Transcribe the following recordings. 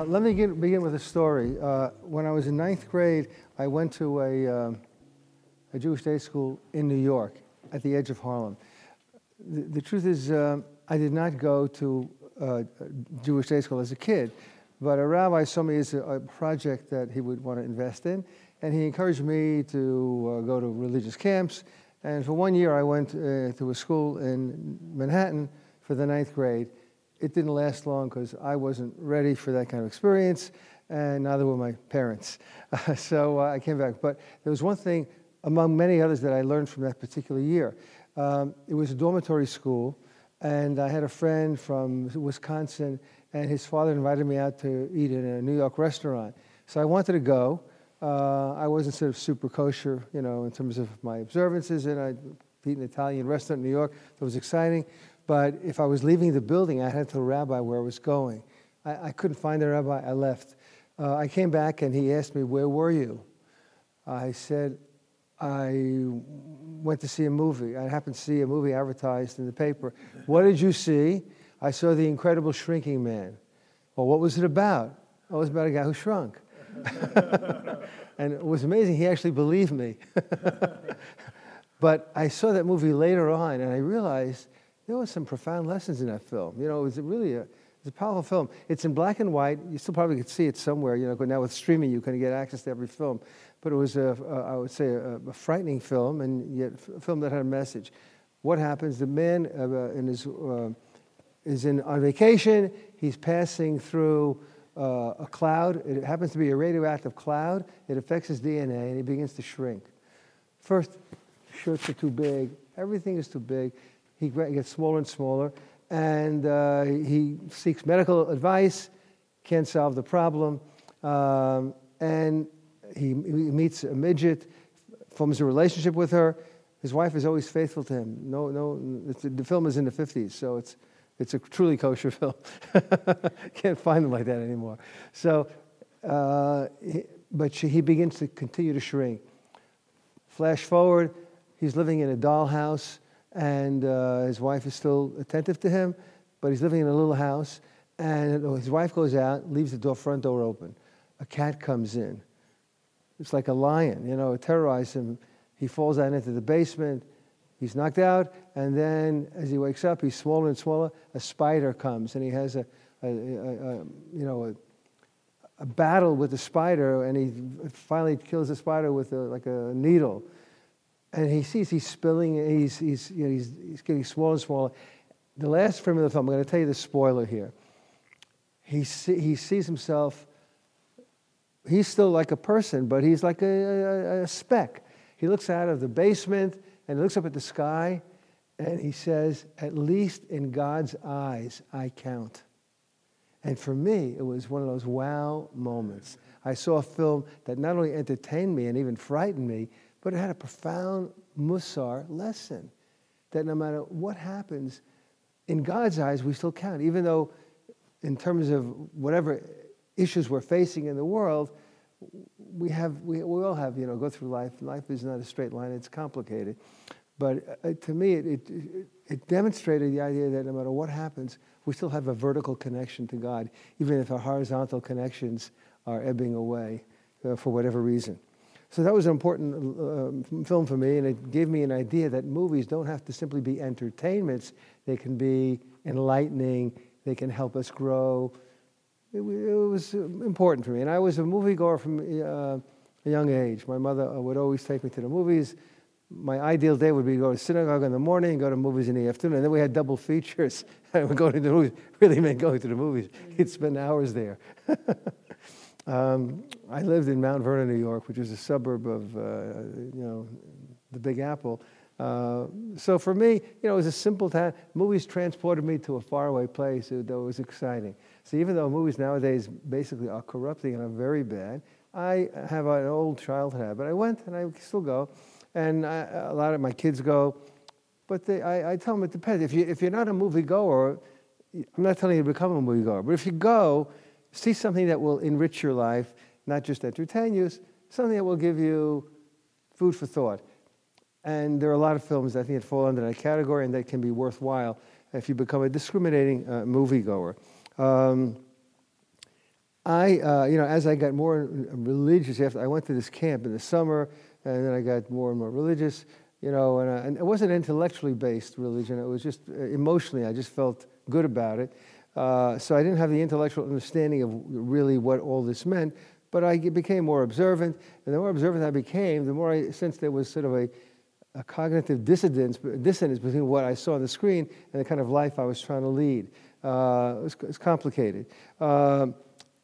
Uh, let me get, begin with a story. Uh, when I was in ninth grade, I went to a, um, a Jewish day school in New York at the edge of Harlem. The, the truth is, um, I did not go to uh, Jewish day school as a kid. But a rabbi saw me as a, a project that he would want to invest in, and he encouraged me to uh, go to religious camps. And for one year, I went uh, to a school in Manhattan for the ninth grade. It didn't last long because I wasn't ready for that kind of experience, and neither were my parents. Uh, so I came back. But there was one thing, among many others, that I learned from that particular year. Um, it was a dormitory school, and I had a friend from Wisconsin and his father invited me out to eat in a New York restaurant. So I wanted to go. Uh, I wasn't sort of super kosher, you know, in terms of my observances, and I'd eat in an Italian restaurant in New York. That was exciting. But if I was leaving the building, I had to tell the rabbi where I was going. I, I couldn't find the rabbi. I left. Uh, I came back, and he asked me, "Where were you?" I said, "I went to see a movie. I happened to see a movie advertised in the paper. What did you see?" I saw The Incredible Shrinking Man. Well, what was it about? Oh, it was about a guy who shrunk. and it was amazing. He actually believed me. but I saw that movie later on, and I realized there was some profound lessons in that film. You know, it was really a, it's a powerful film. It's in black and white. You still probably could see it somewhere. You know, now with streaming, you can get access to every film. But it was, a, a I would say, a, a, frightening film, and yet a film that had a message. What happens? The man uh, in his uh, is in, on vacation. He's passing through uh, a cloud. It happens to be a radioactive cloud. It affects his DNA and he begins to shrink. First, shirts are too big. Everything is too big. He gets smaller and smaller. And uh, he seeks medical advice, can't solve the problem. Um, and he, he meets a midget, forms a relationship with her. His wife is always faithful to him. No, no, the film is in the 50s, so it's it's a truly kosher film. Can't find them like that anymore. So, uh, he, but she, he begins to continue to shrink. Flash forward, he's living in a dollhouse, and uh, his wife is still attentive to him, but he's living in a little house, and his wife goes out, leaves the door, front door open. A cat comes in. It's like a lion, you know, it terrorizes him. He falls out into the basement. He's knocked out, and then as he wakes up, he's smaller and smaller. A spider comes, and he has a, a, a, a you know, a, battle with the spider, and he finally kills the spider with like a needle. And he sees he's spilling, he's, he's, you know, he's, he's getting smaller and smaller. The last frame of the film, I'm going to tell you the spoiler here. He, see, he sees himself, he's still like a person, but he's like a, a speck. He looks out of the basement and he looks up at the sky and he says, At least in God's eyes, I count. And for me, it was one of those wow moments. I saw a film that not only entertained me and even frightened me, but it had a profound Musar lesson that no matter what happens, in God's eyes, we still count. Even though, in terms of whatever issues we're facing in the world, we have we, we all have you know go through life. Life is not a straight line. It's complicated. But uh, to me it, it, it, demonstrated the idea that no matter what happens we still have a vertical connection to god even if our horizontal connections are ebbing away uh, for whatever reason so that was an important uh, film for me and it gave me an idea that movies don't have to simply be entertainments they can be enlightening they can help us grow it, it was important for me. And I was a moviegoer from uh, a young age. My mother uh, would always take me to the movies. My ideal day would be to go to synagogue in the morning, go to movies in the afternoon, and then we had double features. I would go to the movies. Really meant going to the movies. You'd spend hours there. um, I lived in Mount Vernon, New York, which is a suburb of, uh, you know, the Big Apple. Uh, so for me, you know, it was a simple time. Movies transported me to a faraway place that it was exciting. So even though movies nowadays basically are corrupting and are very bad, I have an old childhood habit. I went and I still go, and I, a lot of my kids go, but they, I, I, tell them it depends. If, you, if you're not a movie goer, I'm not telling you to become a movie goer, but if you go, see something that will enrich your life, not just entertain you, something that will give you food for thought. And there are a lot of films I think that fall under that category and that can be worthwhile if you become a discriminating uh, moviegoer. Um, I, uh, you know, as I got more religious, after I went to this camp in the summer, and then I got more and more religious, you know, and, I, and it wasn't intellectually based religion. It was just uh, emotionally, I just felt good about it. Uh, so I didn't have the intellectual understanding of really what all this meant, but I became more observant, and the more observant I became, the more I sensed there was sort of a, a cognitive dissonance, dissonance between what I saw on the screen and the kind of life I was trying to lead. Uh, it, was, it, was, complicated. Um,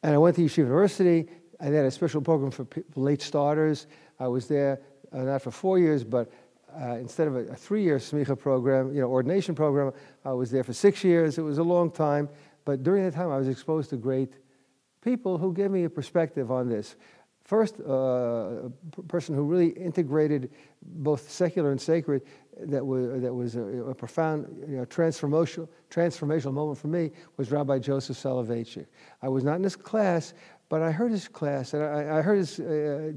and I went to Yeshiva University. I had a special program for late starters. I was there uh, not for four years, but uh, instead of a, a three-year smicha program, you know, ordination program, I was there for six years. It was a long time, but during that time, I was exposed to great people who gave me a perspective on this. First, uh, a person who really integrated both secular and sacred that was, that was a, a profound you know, transformational, transformational moment for me was Rabbi Joseph Soloveitchik. I was not in his class, but I heard his class, and I, I heard his. Uh,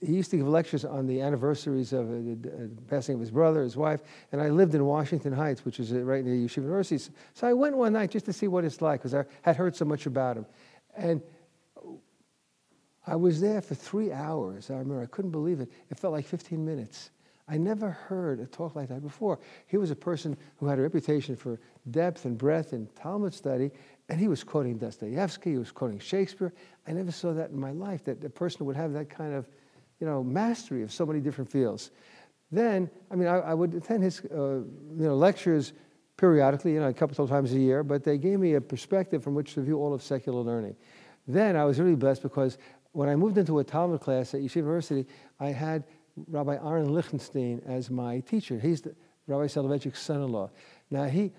he used to give lectures on the anniversaries of uh, the passing of his brother, his wife, and I lived in Washington Heights, which is uh, right near Yeshiva University. So I went one night just to see what it's like, because I had heard so much about him. And I was there for three hours. I remember I couldn't believe it. It felt like 15 minutes. I never heard a talk like that before. He was a person who had a reputation for depth and breadth in Talmud study, and he was quoting Dostoevsky, he was quoting Shakespeare. I never saw that in my life, that a person would have that kind of you know, mastery of so many different fields. Then, I mean, I, I would attend his uh, you know, lectures periodically, you know, a couple of times a year, but they gave me a perspective from which to view all of secular learning. Then I was really blessed because when I moved into a Talmud class at Yeshiva University, I had Rabbi Aaron Lichtenstein as my teacher. He's the, Rabbi Soloveitchik's son-in-law. Now, he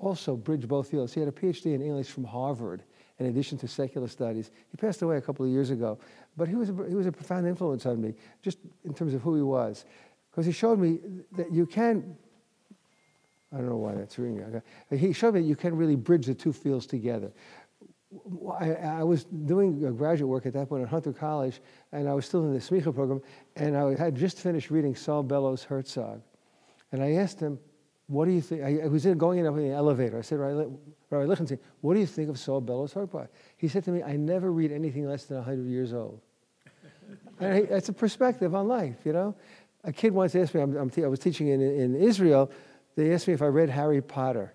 also bridged both fields. He had a PhD in English from Harvard in addition to secular studies. He passed away a couple of years ago, but he was a, he was a profound influence on me, just in terms of who he was. Because he showed me that you can, I don't know why that's ringing. He showed me you can really bridge the two fields together. I, I, was doing graduate work at that point at Hunter College, and I was still in the Smicha program, and I had just finished reading Saul Bellows Herzog. And I asked him, what do you think? I, was in, going in the elevator. I said, Rabbi, Lichtenstein, what do you think of Saul Bellows Herzog? He said to me, I never read anything less than 100 years old. and I, that's a perspective on life, you know? A kid once asked me, I'm, I'm i was teaching in, in Israel, they asked me if I read Harry Potter.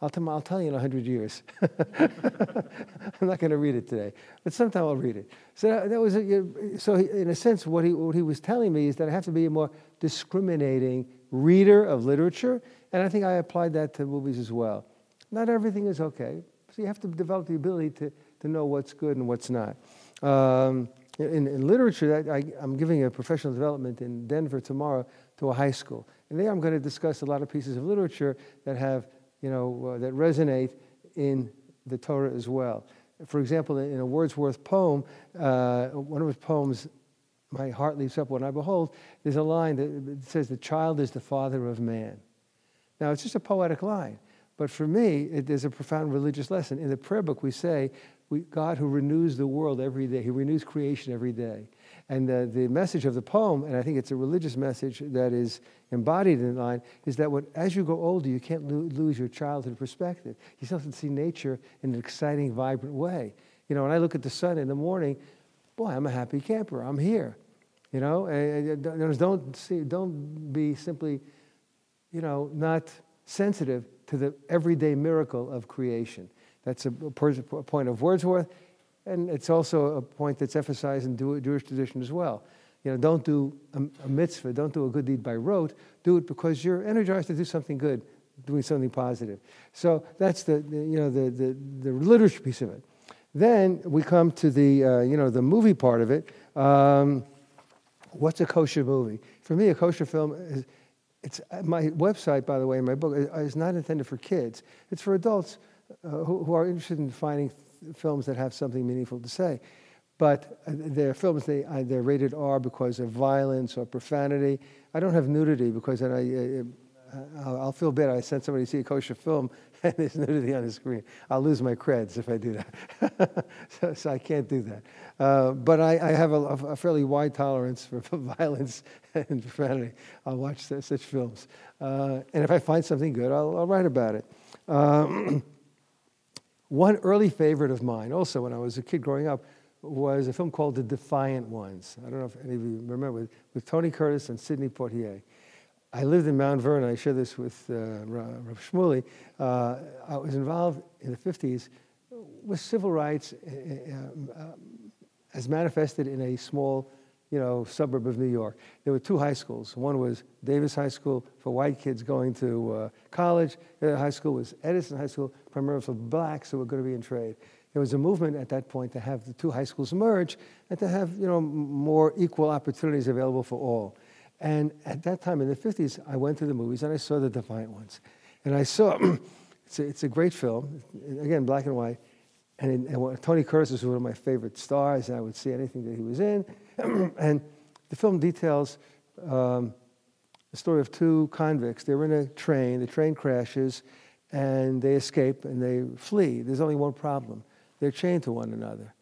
I'll tell, I'll tell you in 100 years. I'm not going to read it today, but sometime I'll read it. So that, that was, a, so in a sense, what he, what he was telling me is that I have to be a more discriminating reader of literature, and I think I applied that to movies as well. Not everything is okay, so you have to develop the ability to, to know what's good and what's not. Um, in, in, literature, I, am giving a professional development in Denver tomorrow to a high school. And there I'm going to discuss a lot of pieces of literature that have you know, uh, that resonate in the Torah as well. For example, in a Wordsworth poem, uh, one of his poems, My Heart Leaps Up When I Behold, there's a line that says, The child is the father of man. Now, it's just a poetic line, but for me, it, there's a profound religious lesson. In the prayer book, we say, we, God who renews the world every day, He renews creation every day. And the, the message of the poem, and I think it's a religious message that is embodied in the line, is that as you grow older, you can't lo- lose your childhood perspective. You still have to see nature in an exciting, vibrant way. You know, when I look at the sun in the morning, boy, I'm a happy camper. I'm here. You know, and, and don't see, don't be simply, you know, not sensitive to the everyday miracle of creation. That's a, a point of Wordsworth And it's also a point that's emphasized in Jewish tradition as well. You know, don't do a, mitzvah, don't do a good deed by rote. Do it because you're energized to do something good, doing something positive. So that's the, the you know the, the, the literature piece of it. Then we come to the uh, you know the movie part of it. Um, what's a kosher movie? For me, a kosher film is it's my website, by the way, in my book is not intended for kids. It's for adults uh, who, who, are interested in finding films that have something meaningful to say. But uh, films they uh, they're rated R because of violence or profanity. I don't have nudity because then I. Uh, I'll feel bad. I send somebody to see a kosher film and there's nudity on the screen. I'll lose my creds if I do that. so, so, I can't do that. Uh, but I, I have a, a, fairly wide tolerance for violence and profanity. I'll watch such, such films. Uh, and if I find something good, I'll, I'll write about it. Um, one early favorite of mine, also when I was a kid growing up, was a film called The Defiant Ones. I don't know if any of you remember, with, with Tony Curtis and Sidney Poitier. I lived in Mount Vernon. I share this with uh, Rav Shmuly. Uh, I was involved in the 50s with civil rights uh, uh, as manifested in a small you know, suburb of New York. There were two high schools. One was Davis High School for white kids going to uh, college. The other high school was Edison High School, primarily for blacks who were going to be in trade. There was a movement at that point to have the two high schools merge and to have you know, more equal opportunities available for all. And at that time in the 50s, I went to the movies and I saw The Defiant Ones. And I saw, it's, a, it's a great film, again, black and white. And, and Tony Curtis was one of my favorite stars, and I would see anything that he was in. and the film details um, the story of two convicts. They're in a train, the train crashes, and they escape and they flee. There's only one problem they're chained to one another,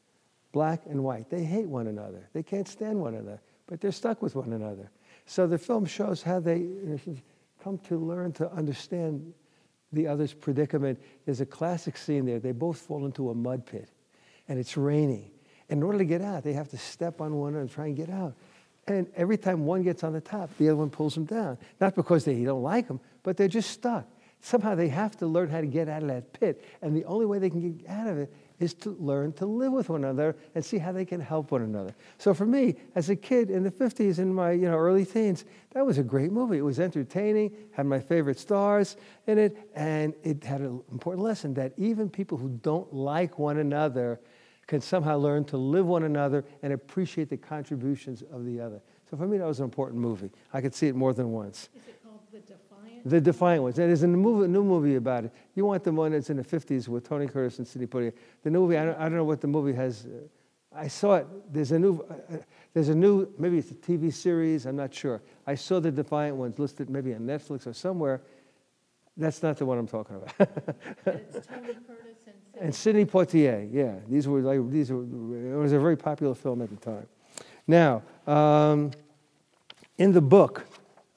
black and white. They hate one another, they can't stand one another, but they're stuck with one another. So the film shows how they come to learn to understand the other's predicament. There's a classic scene there. They both fall into a mud pit, and it's raining. And In order to get out, they have to step on one and try and get out. And every time one gets on the top, the other one pulls them down. Not because they don't like them, but they're just stuck. Somehow they have to learn how to get out of that pit. And the only way they can get out of it is to learn to live with one another and see how they can help one another. So for me, as a kid in the 50s, in my you know, early teens, that was a great movie. It was entertaining, had my favorite stars in it, and it had an important lesson that even people who don't like one another can somehow learn to live one another and appreciate the contributions of the other. So for me, that was an important movie. I could see it more than once. The Defiant Ones. And There's a movie, new movie about it. You want the one that's in the 50s with Tony Curtis and Sidney Poitier. The movie, I don't, I don't know what the movie has. Uh, I saw it. There's a new, uh, uh, there's a new, maybe it's a TV series. I'm not sure. I saw the Defiant Ones listed maybe on Netflix or somewhere. That's not the one I'm talking about. it's Tony Curtis and Sidney. And Sidney Poitier. Yeah, these were like these were. It was a very popular film at the time. Now, um, in the book,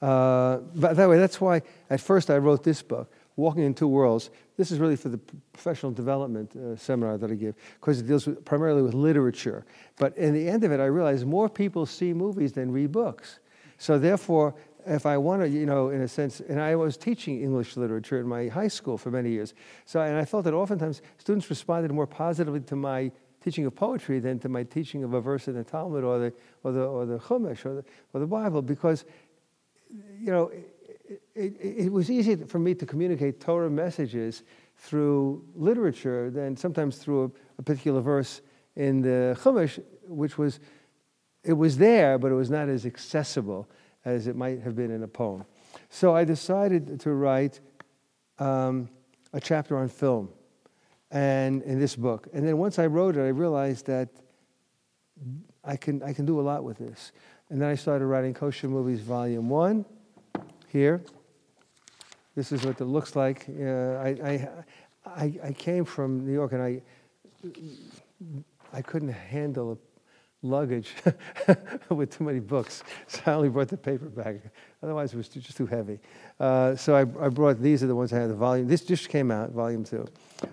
uh, by the way, that's why at first I wrote this book, Walking in Two Worlds. This is really for the professional development uh, seminar that I give, because it deals with, primarily with literature. But in the end of it, I realized more people see movies than read books. So therefore, if I want to, you know, in a sense, and I was teaching English literature in my high school for many years. So, and I felt that oftentimes students responded more positively to my teaching of poetry than to my teaching of a verse in the Talmud or the, or the, or the Chumash or the, or the Bible because you know, it, it, it, was easy for me to communicate Torah messages through literature than sometimes through a, a particular verse in the Chumash, which was, it was there, but it was not as accessible as it might have been in a poem. So I decided to write um, a chapter on film and in this book. And then once I wrote it, I realized that I can, I can do a lot with this. And then I started writing Kosher Movies Volume 1 here. This is what it looks like. Uh, I, I, I, came from New York and I, I couldn't handle luggage with too many books, so I only brought the paper bag. Otherwise, it was just too heavy. Uh, so I, I, brought these are the ones I had the volume. This just came out, volume two.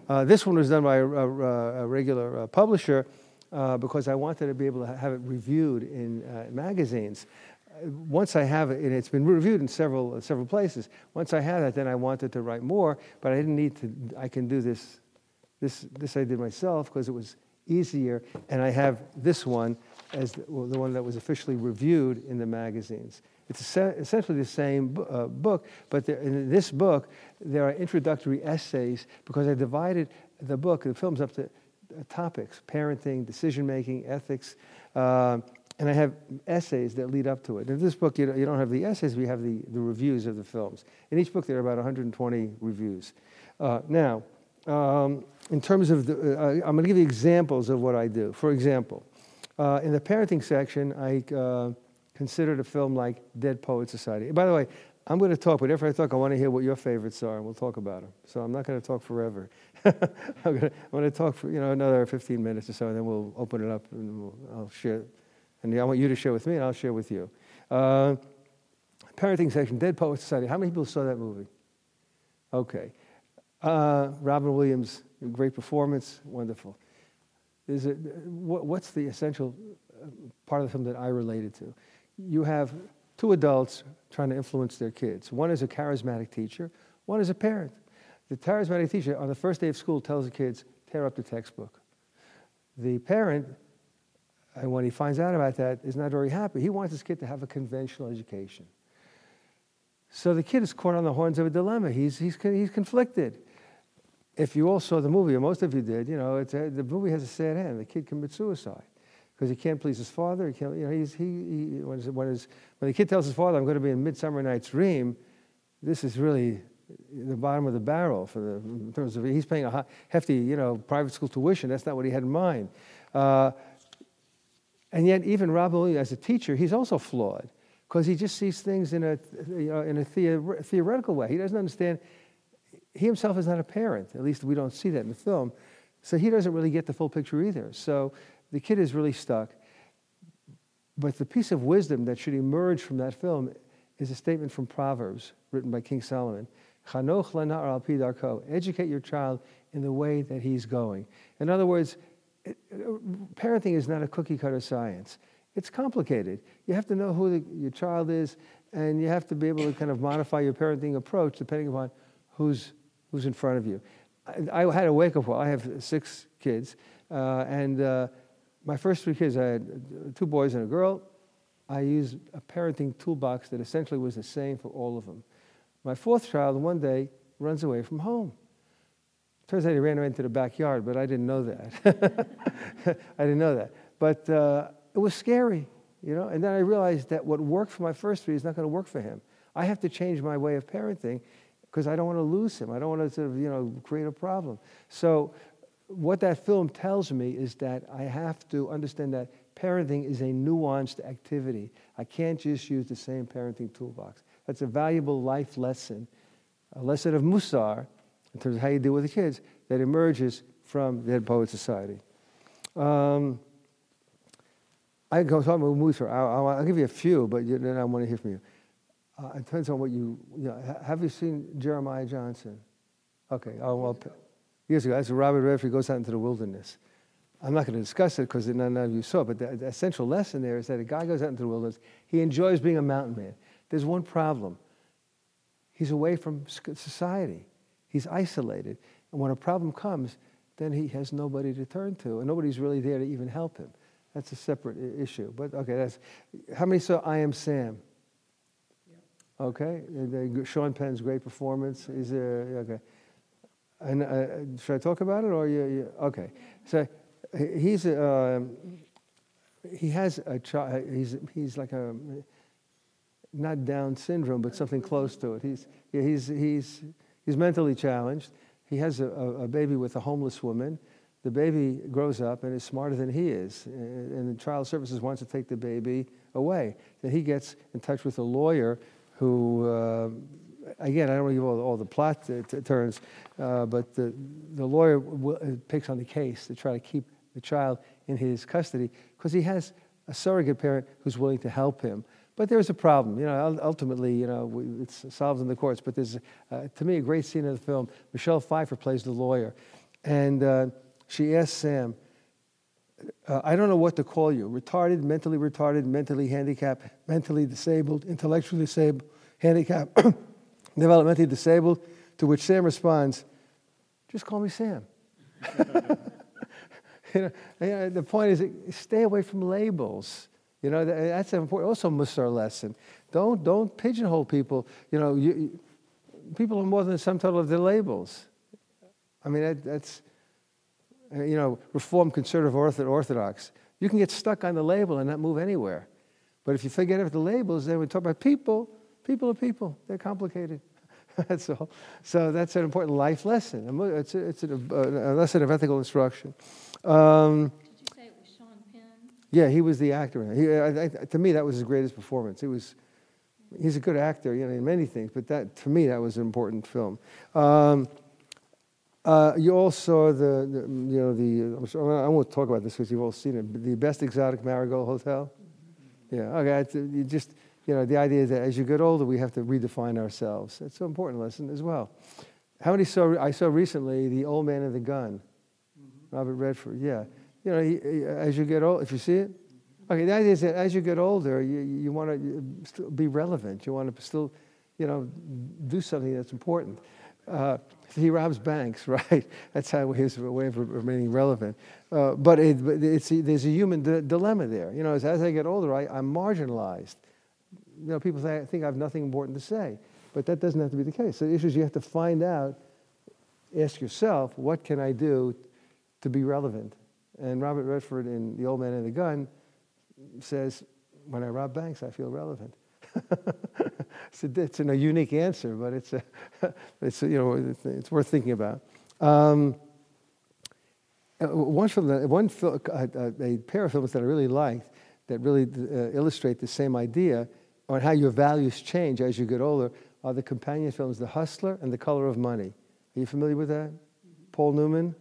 Uh, this one was done by a, a, a regular uh, publisher uh, because I wanted to be able to have it reviewed in uh, magazines. Uh, once I have it, and it's been reviewed in several uh, several places. Once I had it, then I wanted to write more, but I didn't need to. I can do this. This this I did myself because it was easier. And I have this one as the, well, the one that was officially reviewed in the magazines. It's essentially the same uh, book, but there, in this book, there are introductory essays because I divided the book, the film's up to topics parenting, decision making, ethics. Uh, and I have essays that lead up to it. In this book, you don't, you don't have the essays, we have the, the reviews of the films. In each book, there are about 120 reviews. Uh, now, um, in terms of the, uh, I'm going to give you examples of what I do. For example, uh, in the parenting section, I uh, considered a film like Dead Poet Society. By the way, I'm going to talk, but after I talk, I want to hear what your favorites are, and we'll talk about them. So I'm not going to talk forever. I'm, going to, talk for you know another 15 minutes or so, and then we'll open it up and we'll, I'll share. And I want you to share with me, and I'll share with you. Uh, parenting section, Dead Poet Society. How many people saw that movie? Okay. Uh, Robin Williams, great performance, wonderful. Is it, what, what's the essential uh, part of the film that I related to? You have two adults trying to influence their kids. One is a charismatic teacher, one is a parent. The charismatic teacher, on the first day of school, tells the kids, tear up the textbook. The parent, when he finds out about that, is not very happy. He wants his kid to have a conventional education. So the kid is caught on the horns of a dilemma. He's, he's, he's conflicted if you all saw the movie, or most of you did, you know, a, the movie has a sad end. The kid commits suicide because he can't please his father. He can't, you know, he's, he, he when, his, when, his, when the kid tells his father, I'm going to be in Midsummer Night's Dream, this is really the bottom of the barrel for the, in terms of he's paying a hefty, you know, private school tuition. That's not what he had in mind. Uh, and yet, even Rob Williams, as a teacher, he's also flawed because he just sees things in a, you know, in a theoretical way. He doesn't understand he himself is not a parent. At least we don't see that in the film. So he doesn't really get the full picture either. So the kid is really stuck. But the piece of wisdom that should emerge from that film is a statement from Proverbs written by King Solomon. Chanoch al darko. Educate your child in the way that he's going. In other words, it, parenting is not a cookie cutter science. It's complicated. You have to know who the, your child is, and you have to be able to kind of modify your parenting approach depending upon who's who's in front of you. I, I had a wake up call. I have six kids, uh, and uh, my first three kids, I had two boys and a girl. I used a parenting toolbox that essentially was the same for all of them. My fourth child, one day, runs away from home. Turns out he ran away into the backyard, but I didn't know that. I didn't know that. But uh, it was scary, you know. And then I realized that what worked for my first three is not going to work for him. I have to change my way of parenting because I don't want to lose him. I don't want to sort of, you know, create a problem. So what that film tells me is that I have to understand that parenting is a nuanced activity. I can't just use the same parenting toolbox. That's a valuable life lesson, a lesson of Musar in terms of how you deal with the kids that emerges from the Dead Poet Society. Um, I can go talk about Musar. I'll, I'll, give you a few, but then I want to hear from you. Uh, it depends on what you, you know, have you seen Jeremiah Johnson? Okay, oh, well, years ago, as a Robert Redford goes out into the wilderness. I'm not going to discuss it because none of you saw it, but the, the essential lesson there is that a guy goes out into the wilderness, he enjoys being a mountain man. There's one problem. He's away from society. He's isolated. And when a problem comes, then he has nobody to turn to, and nobody's really there to even help him. That's a separate issue. But okay, that's how many saw I Am Sam? Okay, the, Sean Penn's great performance is uh, okay. And uh, should I talk about it or you? you okay, so he's uh, he has a child. He's he's like a not Down syndrome, but something close to it. He's yeah, he's he's he's mentally challenged. He has a, a baby with a homeless woman. The baby grows up and is smarter than he is, and the child services wants to take the baby away. Then he gets in touch with a lawyer who, uh, again, I don't want to give all, all the plot t- t- turns, uh, but the, the lawyer w- uh, picks on the case to try to keep the child in his custody because he has a surrogate parent who's willing to help him. But there's a problem. You know, ultimately, you know, it's solved in the courts. But there's, uh, to me, a great scene in the film. Michelle Pfeiffer plays the lawyer, and uh, she asks Sam, uh, I don't know what to call you retarded, mentally retarded, mentally handicapped, mentally disabled, intellectually disabled, handicapped, developmentally disabled. To which Sam responds, just call me Sam. you know, you know, the point is, stay away from labels. You know, that's an important, also Mussar lesson. Don't, don't pigeonhole people. You know, you, people are more than the sum total of their labels. I mean, that, that's, uh, you know, Reform, Conservative, Ortho- Orthodox. You can get stuck on the label and not move anywhere. But if you forget about the labels, then we talk about people. People are people. They're complicated. that's all. So that's an important life lesson. It's a, it's a, a lesson of ethical instruction. Um, Did you say it was Sean Penn? Yeah, he was the actor. He, I, I, to me, that was his greatest performance. It was, he's a good actor, you know, in many things, but that, to me, that was an important film. Um, uh, you all saw the, the you know, the, I'm sure, I won't talk about this because you've all seen it, but the Best Exotic Marigold Hotel. Yeah, okay, it's, you just, you know, the idea that as you get older, we have to redefine ourselves. It's an important lesson as well. How many saw, I saw recently The Old Man and the Gun, Robert Redford, yeah. You know, as you get old, if you see it, okay. The idea is that as you get older, you, you want to be relevant. You want to still, you know, do something that's important. Uh, he robs banks, right? That's how his way of remaining relevant. Uh, but it, it's, there's a human di- dilemma there. You know, as, as I get older, I, I'm marginalized. You know, people think I have nothing important to say, but that doesn't have to be the case. So the issue is you have to find out, ask yourself, what can I do to be relevant? And Robert Redford in The Old Man and the Gun says, when I rob banks, I feel relevant. it's, a, it's a unique answer, but it's, a, it's a, you know, it's, worth thinking about. Um, uh, one film, one fil- uh, uh, a pair of films that I really liked that really uh, illustrate the same idea on how your values change as you get older are the companion films The Hustler and The Color of Money. Are you familiar with that? Paul Newman?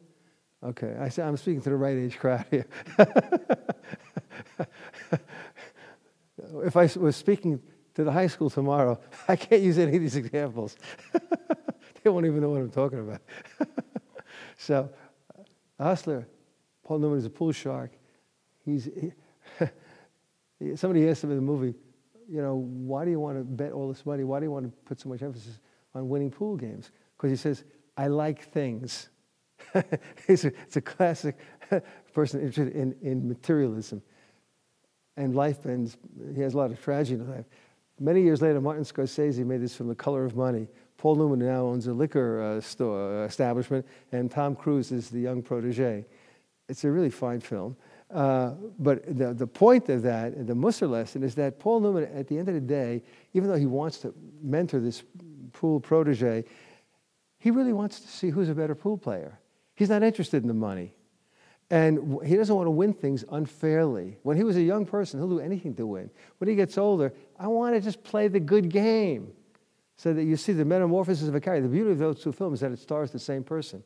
Okay, I say, I'm speaking to the right age crowd here. if I was speaking to the high school tomorrow, I can't use any of these examples. they won't even know what I'm talking about. so, uh, hustler, Paul Newman is a pool shark. He's he, somebody asked him in the movie, you know, why do you want to bet all this money? Why do you want to put so much emphasis on winning pool games? Because he says, I like things. it's, a, it's a classic person interested in, in materialism. And life ends, he has a lot of tragedy in life. Many years later, Martin Scorsese made this film, The Color of Money. Paul Newman now owns a liquor uh, store uh, establishment, and Tom Cruise is the young protege. It's a really fine film. Uh, but the, the point of that, the Musar lesson, is that Paul Newman, at the end of the day, even though he wants to mentor this pool protege, he really wants to see who's a better pool player. He's not interested in the money. And he doesn't want to win things unfairly. When he was a young person, he'll do anything to win. When he gets older, I want to just play the good game. So that you see the metamorphosis of a character. The beauty of those two films is that it stars the same person.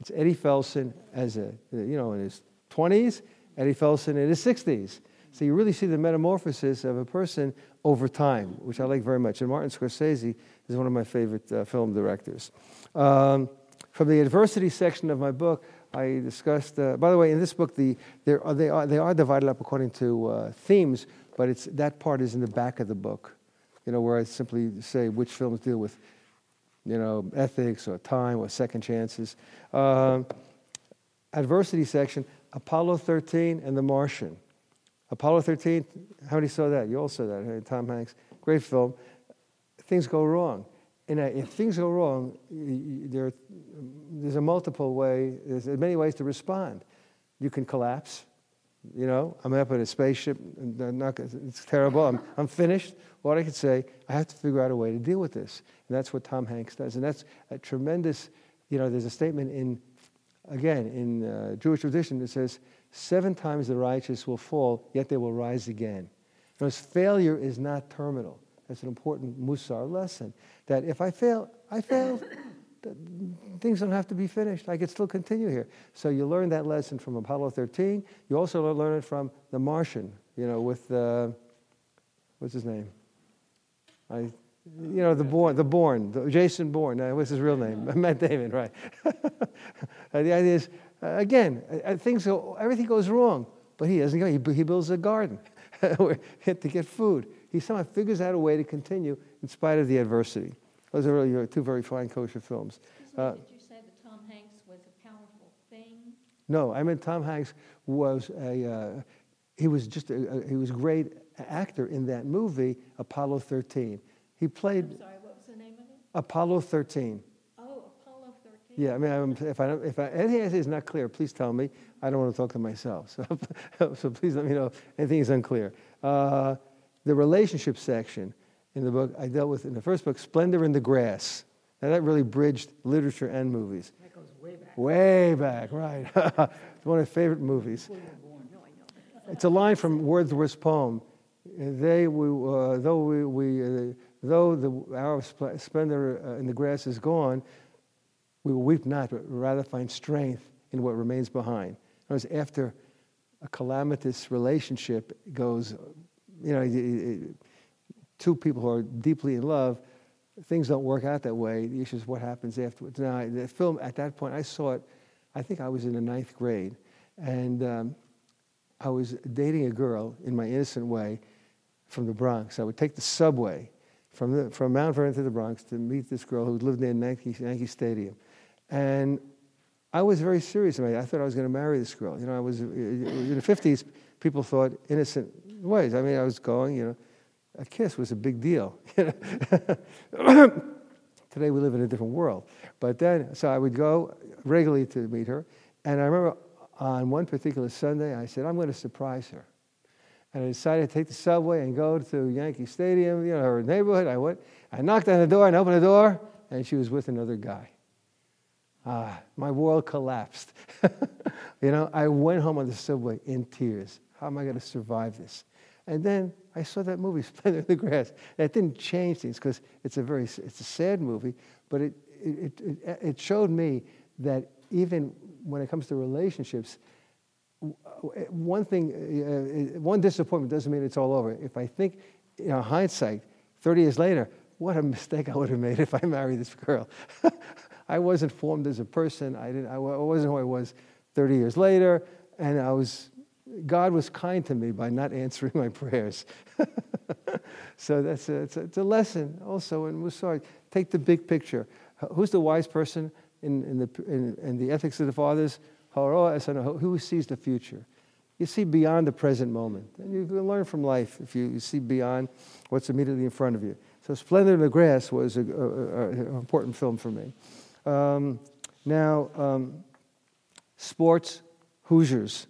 It's Eddie Felson as a, you know, in his 20s, Eddie Felson in his 60s. So you really see the metamorphosis of a person over time, which I like very much. And Martin Scorsese is one of my favorite uh, film directors. Um, from the adversity section of my book, I discussed. Uh, by the way, in this book, the, they, are, they are divided up according to uh, themes, but it's, that part is in the back of the book. You know, where I simply say which films deal with, you know, ethics or time or second chances. Um, adversity section: Apollo 13 and The Martian. Apollo 13. How many saw that? You all saw that. Tom Hanks. Great film. Things go wrong. And uh, if things go wrong, there, there's a multiple way, there's many ways to respond. You can collapse. You know, I'm up in a spaceship, not, it's terrible, I'm, I'm finished. What I could say, I have to figure out a way to deal with this. And that's what Tom Hanks does. And that's a tremendous, you know, there's a statement in, again, in uh, Jewish tradition that says, seven times the righteous will fall, yet they will rise again. Because failure is not terminal. That's an important Musar lesson. That if I fail, I failed. Things don't have to be finished. I could still continue here. So you learn that lesson from Apollo 13. You also learn it from The Martian, you know, with, uh, what's his name? I, you know, the Bourne, the Bourne, the Jason Bourne. Uh, what's his real name? Matt Damon, right? The idea is, uh, again, uh, things go, everything goes wrong, but he doesn't go. He, he builds a garden to get food. He somehow figures out a way to continue in spite of the adversity. Those are really uh, two very fine kosher films. Uh, Did you say that Tom Hanks was a powerful thing? No, I meant Tom Hanks was a, uh, he was just, a, a, he was a great actor in that movie, Apollo 13. He played I'm sorry, what was the name of it? Apollo 13. Oh, Apollo 13. Yeah, I mean, I'm, if, I, don't- if I, anything I say is not clear, please tell me. I don't want to talk to myself. So, so please let me know if anything is unclear. Uh, the relationship section in the book, I dealt with in the first book, Splendor in the Grass. Now, that really bridged literature and movies. That goes way back. Way back, right. it's one of my favorite movies. No, I know. It's a line from Wordsworth's poem. They, we, uh, though we, we uh, though the hour of spl- splendor uh, in the grass is gone, we will weep not, but rather find strength in what remains behind. In other words, after a calamitous relationship goes, you know, two people who are deeply in love, things don't work out that way. The issue is what happens afterwards. Now, the film at that point, I saw it. I think I was in the ninth grade, and um, I was dating a girl in my innocent way from the Bronx. I would take the subway from, the, from Mount Vernon to the Bronx to meet this girl who lived near Yankee, Yankee Stadium. And I was very serious about it. I thought I was going to marry this girl. You know, I was in the 50s, people thought innocent ways. I mean, I was going, you know, a kiss was a big deal. Today we live in a different world. But then, so I would go regularly to meet her. And I remember on one particular Sunday, I said, I'm going to surprise her. And I decided to take the subway and go to Yankee Stadium, you know, her neighborhood. I went, I knocked on the door and opened the door, and she was with another guy. Ah, my world collapsed. you know, I went home on the subway in tears. How am I going to survive this? And then I saw that movie, Splendor in the Grass. That didn't change things because it's a very it's a sad movie, but it, it, it, it showed me that even when it comes to relationships, one thing, uh, one disappointment doesn't mean it's all over. If I think, you know, hindsight, 30 years later, what a mistake I would have made if I married this girl. I wasn't formed as a person. I, didn't, I wasn't who I was 30 years later, and I was, God was kind to me by not answering my prayers. so that's a, it's, a, it's a lesson also in Musar. Take the big picture. Who's the wise person in, in, the, in, in the ethics of the fathers? Who sees the future? You see beyond the present moment. And you can learn from life if you, you see beyond what's immediately in front of you. So Splendor in the Grass was an important film for me. Um, now, um, sports, Hoosiers.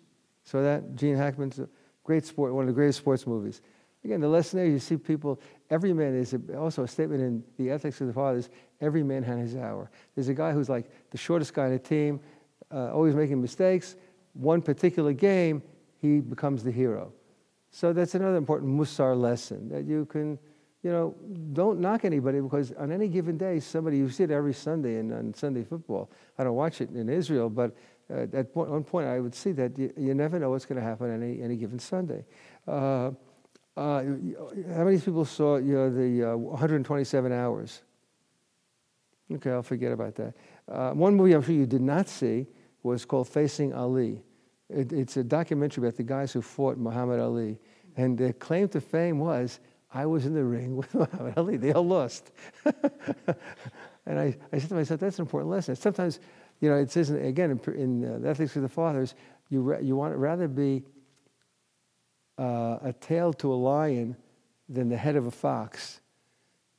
So that, Gene Hackman's a great sport, one of the greatest sports movies. Again, the lesson there, you see people, every man is also a statement in the ethics of the fathers, every man had his hour. There's a guy who's like the shortest guy in the team, uh, always making mistakes. One particular game, he becomes the hero. So that's another important Musar lesson that you can, you know, don't knock anybody because on any given day, somebody, you see it every Sunday in, on Sunday football. I don't watch it in Israel, but uh, at one point I would see that you, you never know what's going to happen any, any given Sunday. Uh, uh, how many people saw you know, the 127 hours? Okay, I'll forget about that. Uh, one movie I'm sure you did not see was called Facing Ali. It, it's a documentary about the guys who fought Muhammad Ali. And their claim to fame was, I was in the ring with Muhammad Ali. They all lost. and I, I said to myself, that's an important lesson. Sometimes, you know, it says, again, in, in uh, Ethics of the Fathers, you, ra- you want to rather be uh, a tail to a lion than the head of a fox.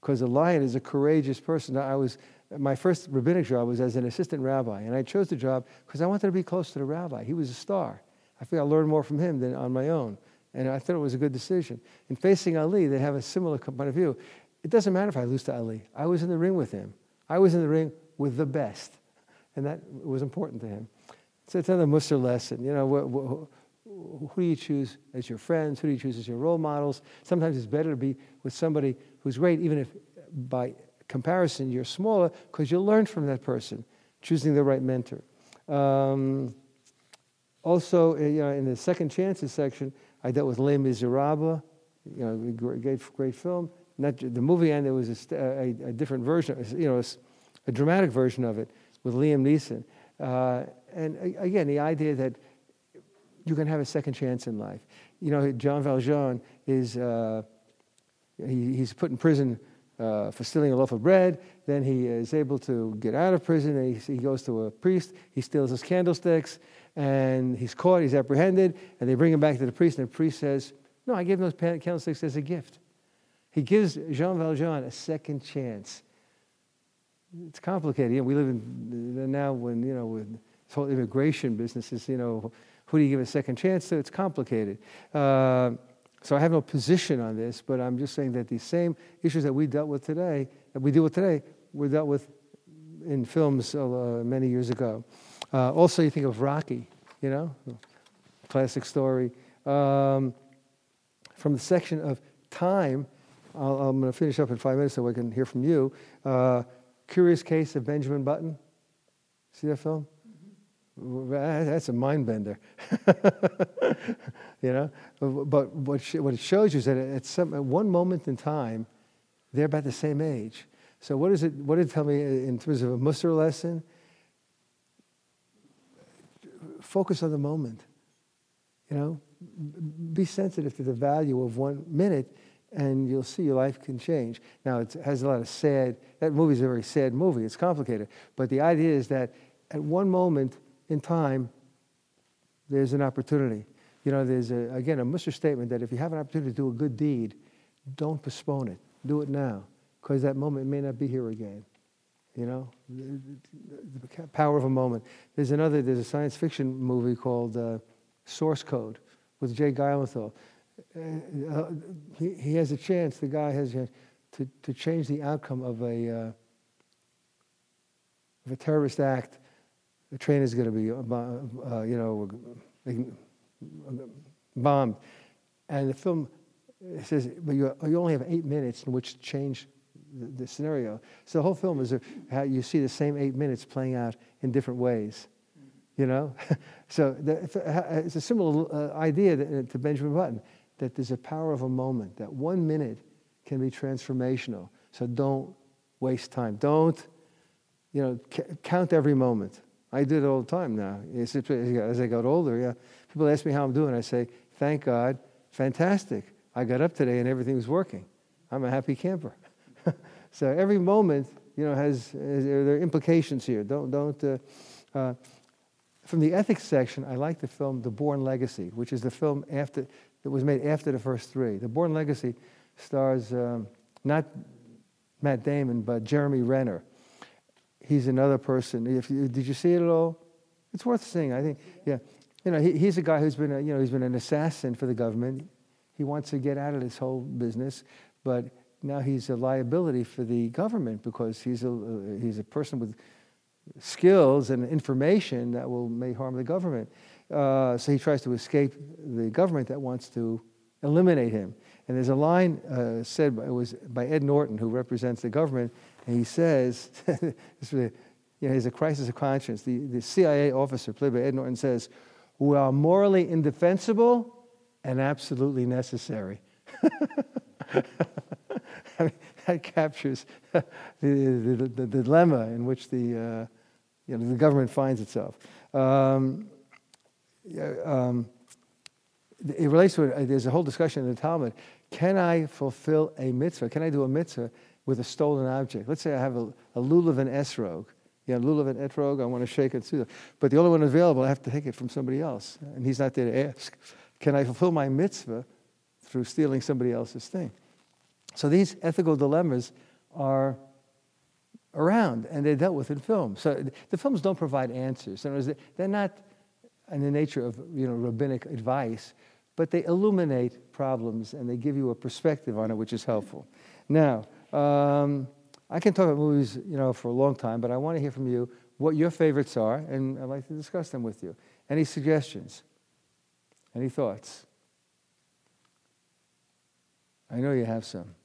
Because a lion is a courageous person. I was, my first rabbinic job was as an assistant rabbi, and I chose the job because I wanted to be close to the rabbi. He was a star. I think I learned more from him than on my own, and I thought it was a good decision. In facing Ali, they have a similar point of view. It doesn't matter if I lose to Ali. I was in the ring with him. I was in the ring with the best, and that was important to him. So it's another Musar lesson. You know, who do you choose as your friends? Who do you choose as your role models? Sometimes it's better to be with somebody who's great, even if by comparison you're smaller, because you'll learn from that person, choosing the right mentor. Um, also, uh, you know, in the second chances section, I dealt with Les Miserables, you know, great, great film. Not the movie end, there was a, a, a different version, you know, a, a, dramatic version of it with Liam Neeson. Uh, and again, the idea that you can have a second chance in life. You know, Jean Valjean is, uh, he, he's put in prison uh, for stealing a loaf of bread. Then he is able to get out of prison. And he, he goes to a priest. He steals his candlesticks, and he's caught. He's apprehended, and they bring him back to the priest. And the priest says, "No, I gave him those candlesticks as a gift." He gives Jean Valjean a second chance. It's complicated. You know, we live in now when you know with this whole immigration business is you know who do you give a second chance to? It's complicated. Uh, so I have no position on this, but I'm just saying that these same issues that we dealt with today, that we deal with today, were dealt with in films uh, many years ago. Uh, also, you think of Rocky, you know, classic story. Um, from the section of time, i am going to finish up in five minutes so I can hear from you. Uh, Curious Case of Benjamin Button. See that film? That's a mind bender. you know? But what, what it shows you is that at, some, at one moment in time, they're about the same age. So what, is it, what did it tell me in terms of a Musar lesson? Focus on the moment. You know? Be sensitive to the value of one minute and you'll see your life can change. Now, it has a lot of sad, that movie's a very sad movie, it's complicated. But the idea is that at one moment, in time, there's an opportunity. You know, there's, a, again, a Musar statement that if you have an opportunity to do a good deed, don't postpone it. Do it now, because that moment may not be here again. You know, the, the, power of a moment. There's another, there's a science fiction movie called uh, Source Code with Jake Gyllenhaal. Uh, uh, he, he has a chance, the guy has a chance to, to change the outcome of a, uh, of a terrorist act the train is going to be, uh, uh, you know, bombed. And the film says, but you, you only have eight minutes in which to change the, the scenario. So the whole film is how you see the same eight minutes playing out in different ways. You know? so the, it's a similar uh, idea to Benjamin Button that there's a power of a moment, that one minute can be transformational. So don't waste time. Don't, you know, c- count every moment. I do it all the time now. As I got older, yeah. People ask me how I'm doing. I say, thank God, fantastic. I got up today and everything was working. I'm a happy camper. so every moment, you know, has, has there are implications here. Don't, don't. Uh, uh, from the ethics section, I like the film The Bourne Legacy, which is the film after that was made after the first three. The Bourne Legacy stars um, not Matt Damon, but Jeremy Renner he's another person. You, did you see it at all? It's worth seeing. I think, yeah. You know, he, he's a guy who's been, a, you know, he's been an assassin for the government. He wants to get out of this whole business, but now he's a liability for the government because he's a, uh, he's a person with skills and information that will may harm the government. Uh, so he tries to escape the government that wants to eliminate him. And there's a line uh, said by, it was by Ed Norton, who represents the government, and he says, you know, he's a crisis of conscience. The, the CIA officer, played by Ed Norton, says, We are morally indefensible and absolutely necessary. I mean, that captures the, the, the, the, dilemma in which the, uh, you know, the government finds itself. Um, um, it relates to it. There's a whole discussion in the Talmud. Can I fulfill a mitzvah? Can I do a mitzvah with a stolen object. Let's say I have a, a lulav and esrog. Yeah, lulav and etrog, I want to shake it too. But the only one available, I have to take it from somebody else. And he's not there to ask. Can I fulfill my mitzvah through stealing somebody else's thing? So these ethical dilemmas are around and they're dealt with in film. So the films don't provide answers. They're not in the nature of you know, rabbinic advice, but they illuminate problems and they give you a perspective on it, which is helpful. Now, um, I can talk about movies, you know, for a long time, but I want to hear from you what your favorites are, and I'd like to discuss them with you. Any suggestions? Any thoughts? I know you have some.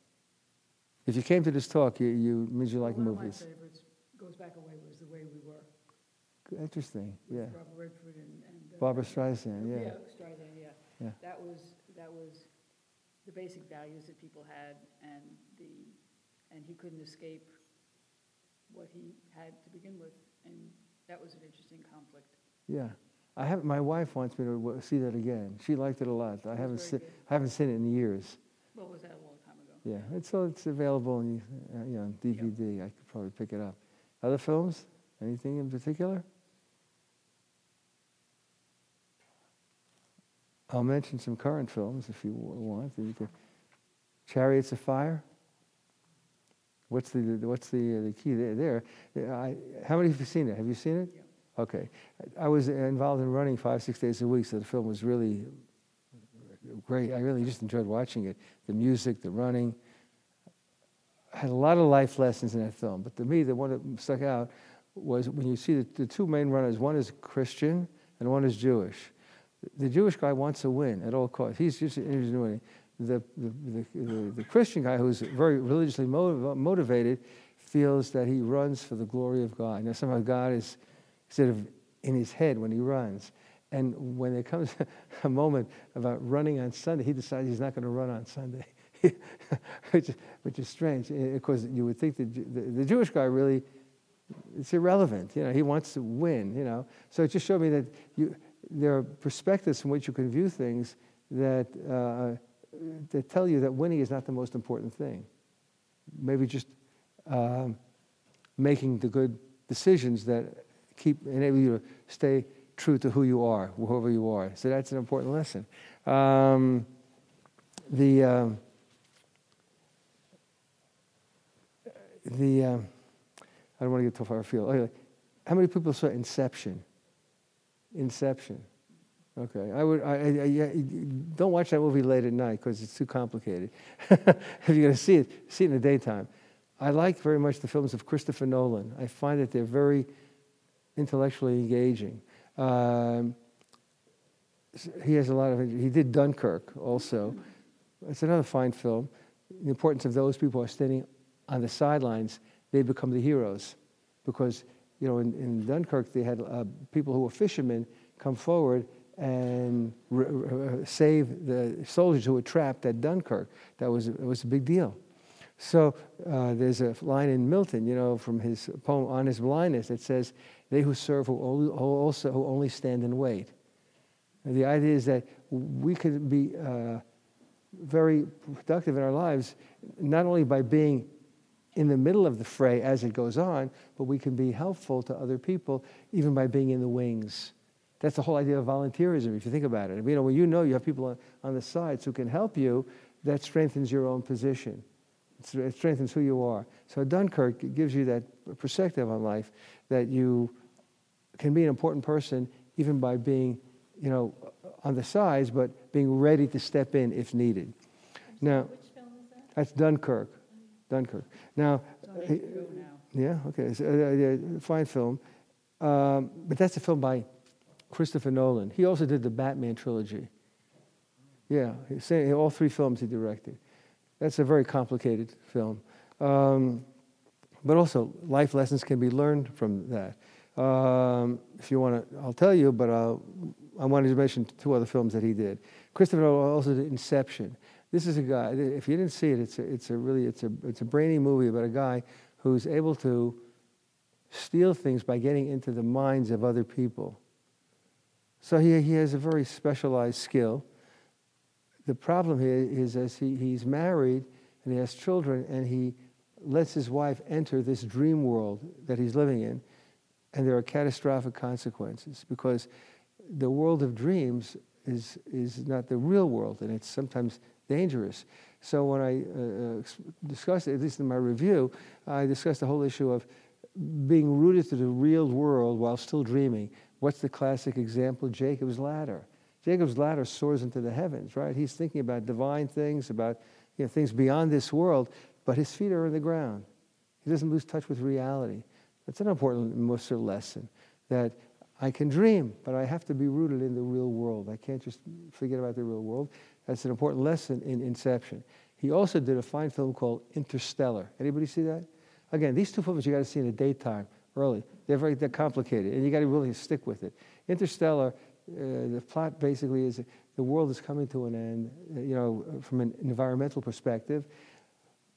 If you came to this talk, you, you means you like One movies. One of my favorites goes back away was The Way We Were. Interesting, yeah. Robert Redford and, uh, Streisand, yeah. yeah, Streisand, yeah. Yeah. That was that was the basic values that people had, and the and he couldn't escape what he had to begin with, and that was an interesting conflict. Yeah. I have, my wife wants me to see that again. She liked it a lot. I haven't, very se- I haven't seen it in years. What was that a long time ago? Yeah, it's, so it's available on uh, you know, DVD. I could probably pick it up. Other films? Anything in particular? I'll mention some current films if you want. You could, Chariots of Fire. What's the what's the uh, the key there? There, I, how many have you have seen it? Have you seen it? Yeah. Okay, I was involved in running five six days a week, so the film was really great. I really just enjoyed watching it. The music, the running. I had a lot of life lessons in that film, but to me, the one that stuck out was when you see the, the two main runners. One is Christian and one is Jewish. The Jewish guy wants to win at all costs. He's just interested in winning. The, the, the, the, Christian guy who's very religiously motivated feels that he runs for the glory of God. Now, somehow God is sort of in his head when he runs. And when there comes a moment about running on Sunday, he decides he's not going to run on Sunday, which, which, is strange. Because you would think that the, the Jewish guy really, it's irrelevant. You know, he wants to win, you know. So it just showed me that you, there are perspectives from which you can view things that, uh, that tell you that winning is not the most important thing. Maybe just um, making the good decisions that keep enable you to stay true to who you are, whoever you are. So that's an important lesson. Um, the um, the um, I don't want to get too far afield. How many people saw Inception? Inception. Okay, I would. I, I, I, don't watch that movie late at night because it's too complicated. if you're going to see it, see it in the daytime. I like very much the films of Christopher Nolan. I find that they're very intellectually engaging. Um, he has a lot of. He did Dunkirk also. It's another fine film. The importance of those people are standing on the sidelines, they become the heroes, because you know in, in Dunkirk they had uh, people who were fishermen come forward and save the soldiers who were trapped at Dunkirk. That was it was a big deal. So uh, there's a line in Milton, you know, from his poem on his blindness that says, "They who serve who only, also who only stand and wait." And the idea is that we could be uh, very productive in our lives, not only by being in the middle of the fray as it goes on, but we can be helpful to other people even by being in the wings. That's the whole idea of volunteerism, if you think about it. You know, when you know you have people on, on the sides who can help you, that strengthens your own position. It strengthens who you are. So Dunkirk gives you that perspective on life that you can be an important person even by being, you know, on the sides, but being ready to step in if needed. Now, Which film is that? that's Dunkirk. Dunkirk. Now, It's now. yeah, okay, so, uh, yeah, fine film. Um, but that's a film by Christopher Nolan. He also did the Batman trilogy. Yeah, all three films he directed. That's a very complicated film. Um, but also, life lessons can be learned from that. Um, if you want to, I'll tell you, but I'll, I wanted to mention two other films that he did. Christopher Nolan also did Inception. This is a guy. If you didn't see it, it's a, it's a really it's a it's a brainy movie about a guy who's able to steal things by getting into the minds of other people. So he, he has a very specialized skill the problem here is as he, he's married and he has children and he lets his wife enter this dream world that he's living in, and there are catastrophic consequences because the world of dreams is, is not the real world and it's sometimes dangerous. So when I uh, uh discussed at least in my review, I discussed the whole issue of being rooted to the real world while still dreaming. What's the classic example? Jacob's ladder. Jacob's ladder soars into the heavens, right? He's thinking about divine things, about you know, things beyond this world, but his feet are in the ground. He doesn't lose touch with reality. That's an important Musar lesson that I can dream, but I have to be rooted in the real world. I can't just forget about the real world. That's an important lesson in Inception. He also did a fine film called Interstellar. Anybody see that? Again, these two films you got to see in the daytime, early. They're very they're complicated, and you got to really stick with it. Interstellar uh, the plot basically is the world is coming to an end, uh, you know, from an environmental perspective.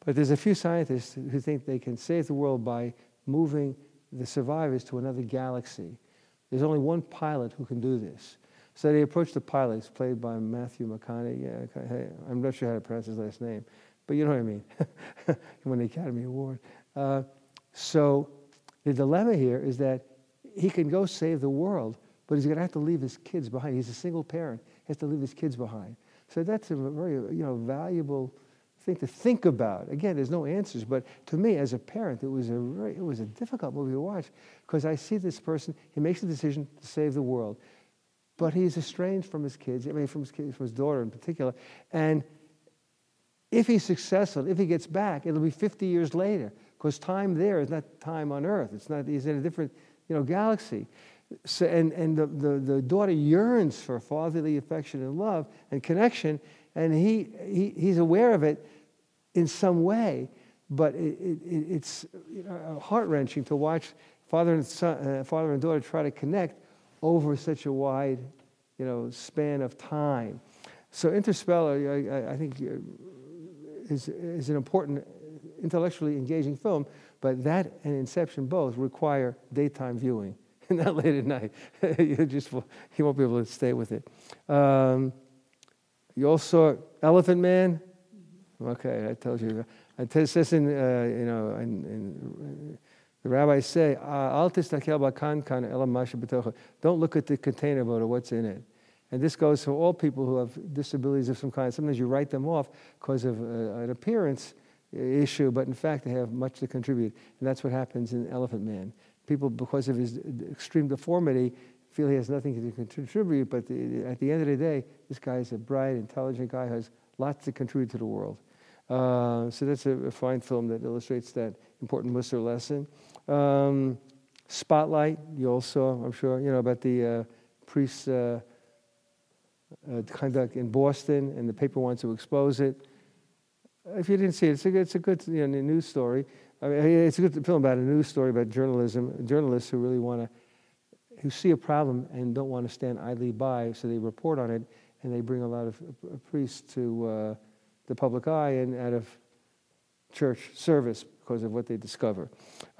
But there's a few scientists who think they can save the world by moving the survivors to another galaxy. There's only one pilot who can do this. So they approached the pilot, played by Matthew McConaughey. Yeah, I'm not sure how to pronounce his last name. but you know what I mean. he won the Academy Award. Uh, so the dilemma here is that he can go save the world, but he's going to have to leave his kids behind. He's a single parent. He has to leave his kids behind. So that's a very you know, valuable thing to think about. Again, there's no answers, but to me, as a parent, it was a very, it was a difficult movie to watch because I see this person. He makes the decision to save the world, but he's estranged from his kids. I mean, from his kids, from his daughter in particular, and if he's successful, if he gets back, it'll be 50 years later because time there is not time on Earth. It's not. He's in a different, you know, galaxy. So, and and the, the, the daughter yearns for fatherly affection and love and connection, and he, he he's aware of it in some way, but it, it, it's you know, heart wrenching to watch father and son, uh, father and daughter try to connect over such a wide, you know, span of time. So Interstellar, I, I think, uh, is is an important, intellectually engaging film. But that and Inception both require daytime viewing, not late at night. you just you won't be able to stay with it. Um, you also saw Elephant Man. Okay, I told you. It says in, uh, you know, in, in, the rabbis say, kan Don't look at the container, but what's in it. And this goes for all people who have disabilities of some kind. Sometimes you write them off because of uh, an appearance issue, but in fact they have much to contribute. And that's what happens in Elephant Man. People, because of his extreme deformity, feel he has nothing to contribute, but the, at the end of the day, this guy is a bright, intelligent guy who has lots to contribute to the world. Uh, so that's a, a, fine film that illustrates that important Musar lesson. Um, Spotlight, you all saw, I'm sure, you know, about the uh, priest's uh, uh, conduct in Boston, and the paper wants to expose it. If you didn't see it, it's a, it's a good you know, news story. I mean, it's a good film about a news story about journalism, journalists who really want to, who see a problem and don't want to stand idly by, so they report on it, and they bring a lot of priests to uh, the public eye and out of church service because of what they discover.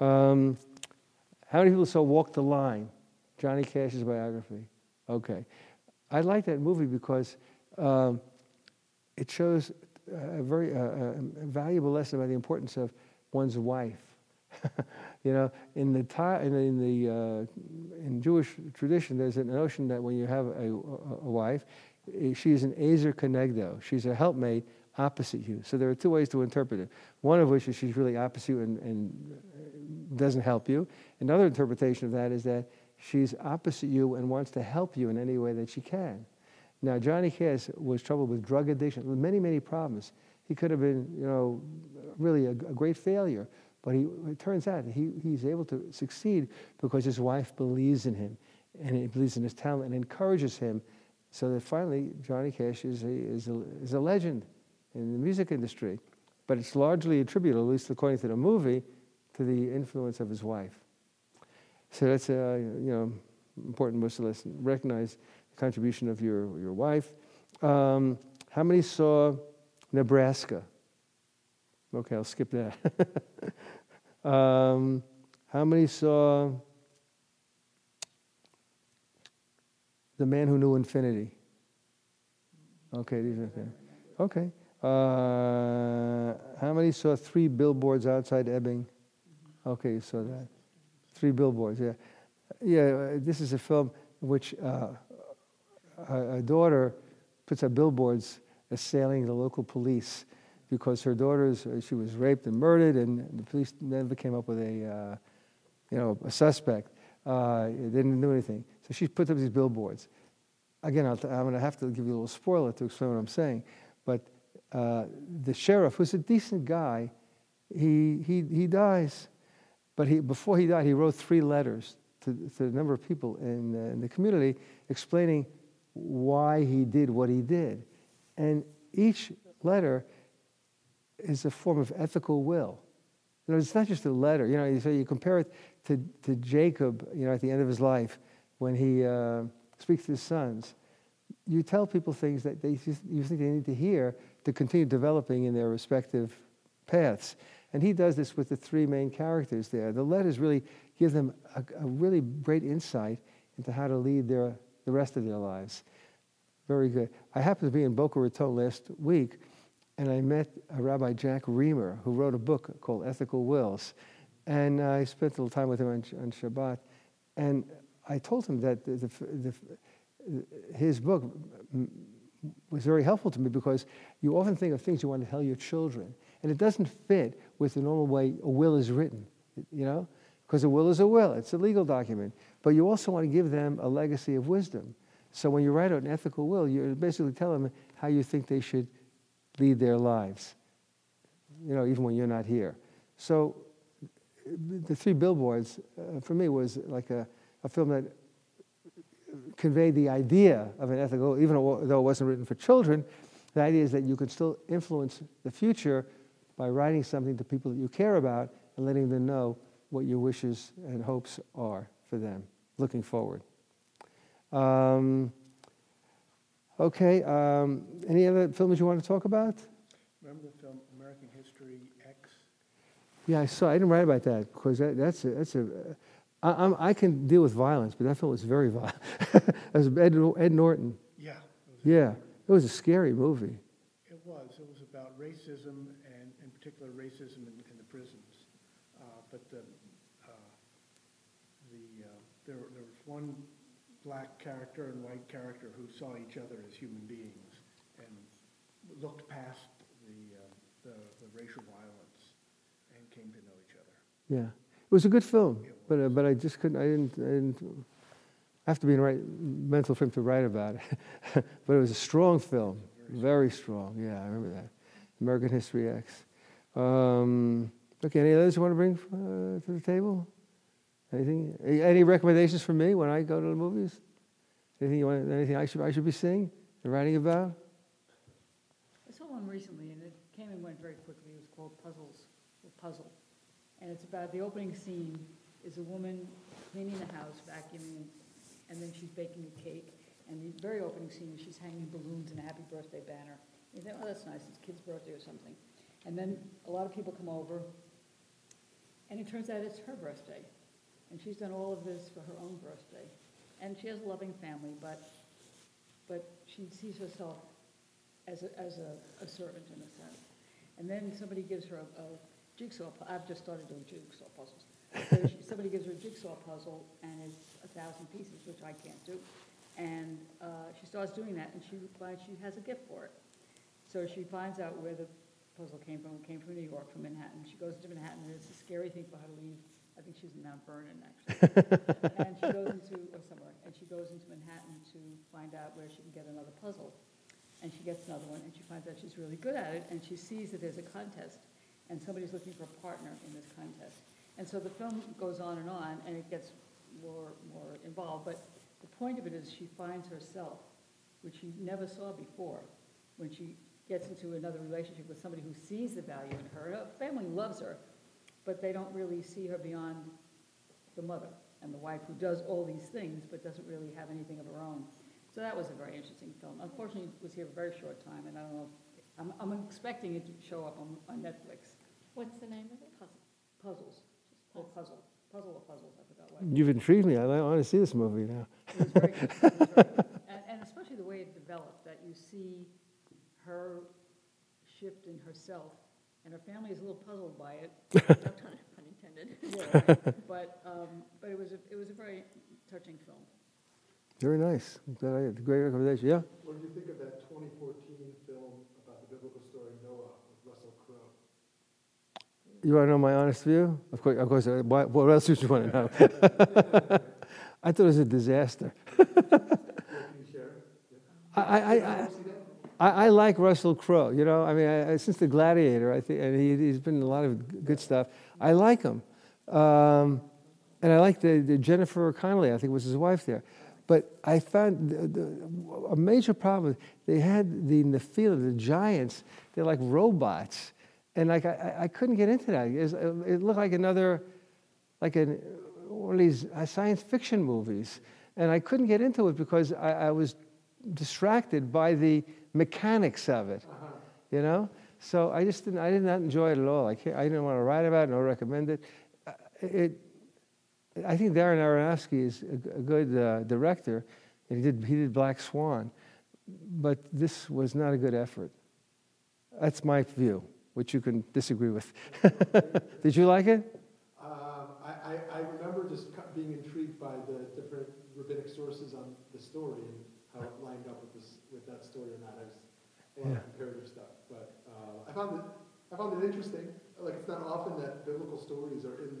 Um, how many people saw Walk the Line? Johnny Cash's biography. Okay. I like that movie because um, it shows a very uh, a valuable lesson about the importance of one's wife. you know, in the in the uh, in Jewish tradition, there's a notion that when you have a, a wife, eh, she's an ezer kenegdo. She's a helpmate opposite you. So there are two ways to interpret it. One of which is she's really opposite you and, and doesn't help you. Another interpretation of that is that she's opposite you and wants to help you in any way that she can. Now, Johnny Cash was troubled with drug addiction, with many, many problems. He could have been, you know, really a, a great failure. But he, it turns out he, he's able to succeed because his wife believes in him and he believes in his talent and encourages him so that finally Johnny Cash is a, is a, is a legend in the music industry. But it's largely attributable, at least according to the movie, to the influence of his wife. So that's a you know important Musar lesson. Recognize the contribution of your, your wife. Um, how many saw Nebraska? Okay, I'll skip that. um, how many saw The Man Who Knew Infinity? Okay, these are okay. Okay. Uh, how many saw three billboards outside Ebbing? Okay, you saw that. Three billboards, yeah. Yeah, uh, this is a film in which uh, a, daughter puts up billboards assailing the local police because her daughter's, uh, she was raped and murdered, and the police never came up with a, uh, you know, a suspect. They didn't do anything. So she put up these billboards. Again, i am going to have to give you a little spoiler to explain what I'm saying, but uh, the sheriff, who's a decent guy, he, he, he dies. But he, before he died, he wrote three letters to, to a number of people in, in the community explaining why he did what he did. And each letter is a form of ethical will. You know, it's not just a letter. You know, so you compare it to, to Jacob, you know, at the end of his life when he uh, speaks to his sons. You tell people things that they, you think they need to hear, to continue developing in their respective paths. And he does this with the three main characters there. The letters really give them a, a really great insight into how to lead their, the rest of their lives. Very good. I happened to be in Boca Raton last week, and I met a Rabbi Jack Riemer, who wrote a book called Ethical Wills. And I spent a little time with him on, on Shabbat. And I told him that the, the, the, his book was very helpful to me because you often think of things you want to tell your children, and it doesn't fit with the normal way a will is written, you know? Because a will is a will, it's a legal document. But you also want to give them a legacy of wisdom. So when you write out an ethical will, you basically tell them how you think they should lead their lives, you know, even when you're not here. So the three billboards, uh, for me, was like a, a film that conveyed the idea of an ethical, even though it wasn't written for children, the idea is that you can still influence the future by writing something to people that you care about and letting them know what your wishes and hopes are for them, looking forward. Um, okay, um, any other films you want to talk about? Remember the film American History X? Yeah, I saw. I didn't write about that because that, that's a, that's a. I, I can deal with violence, but that film was very violent. it was Ed, Ed Norton. Yeah. It yeah, it was a scary movie. It was. It was about racism and, in particular, racism in, in the prisons. Uh, but the, uh, the uh, there, there was one black character and white character who saw each other as human beings and looked past the, uh, the, the racial violence and came to know each other. Yeah, it was a good film, but uh, but I just couldn't. I didn't. I didn't have to be in the right mental frame to write about it. but it was a strong film, very, strong. Yeah, I remember that. American History X. Um, okay, any others you want to bring uh, to the table? Anything? Any recommendations for me when I go to the movies? Anything you want? Anything I should I should be seeing and writing about? I saw one recently, and it came and went very quickly. It was called Puzzles, or Puzzle, and it's about the opening scene is a woman cleaning the house, vacuuming, and then she's baking a cake. And the very opening scene she's hanging balloons and a happy birthday banner. You think, oh, that's nice. It's a kid's birthday or something. And then a lot of people come over, and it turns out it's her birthday. And she's done all of this for her own birthday. And she has a loving family, but, but she sees herself as a, as a, a servant in a sense. And then somebody gives her a, a jigsaw, I've just started doing jigsaw puzzles. So somebody gives her a jigsaw puzzle and it's a thousand pieces, which I can't do. And uh, she starts doing that and she finds she has a gift for it. So she finds out where the puzzle came from. It came from New York, from Manhattan. She goes to Manhattan and it's a scary thing for her to leave I think she's in Mount Vernon, actually. and she goes into, or somewhere, and she goes into Manhattan to find out where she can get another puzzle. And she gets another one, and she finds out she's really good at it, and she sees that there's a contest, and somebody's looking for a partner in this contest. And so the film goes on and on, and it gets more, more involved, but the point of it is she finds herself, which she never saw before, when she gets into another relationship with somebody who sees the value in her. Her family loves her, but they don't really see her beyond the mother and the wife who does all these things but doesn't really have anything of her own. So that was a very interesting film. Unfortunately, it was here a very short time, and I don't know. I'm, I'm expecting it to show up on, on Netflix. What's the name of it? Puzzles. Or puzzle. Puzzle or puzzles, I forgot what. You've intrigued me. I want to see this movie now. It was very good. It was very good. And, and especially the way it developed, that you see her shift in herself and her family is a little puzzled by it. No pun intended. Yeah, right. But, um, but it was, a- it was a very touching film. Very nice. Good, Great recommendation. Yeah. What did you think of that 2014 film about the biblical story Noah with Russell Crowe? You want to know my honest view? Of course. Of course. uh, What, what else would you want to know? I thought it was a disaster. I, I, I, I, I like Russell Crowe. You know, I mean, I, since The Gladiator, I think, and he, he's been in a lot of good stuff. I like him, um, and I like the, the Jennifer Connelly. I think was his wife there. But I found the, the, a major problem. They had the Nephilim, the giants. They're like robots, and like I, I couldn't get into that. It, was, it looked like another, like an, one of these uh, science fiction movies, and I couldn't get into it because I, I was distracted by the mechanics of it, uh-huh. you know? So I just didn't, I did not enjoy it at all. I, I didn't want to write about it nor recommend it. Uh, it I think Darren Aronofsky is a, a good uh, director, and he did, he did Black Swan, but this was not a good effort. That's my view, which you can disagree with. Did you like it? Um, I, I, I remember just being intrigued by the different rabbinic sources on the story and how it lined up with this, with that story or not. I was a lot Yeah. of comparative stuff, but uh, I found it, I found it interesting. Like it's not often that biblical stories are in,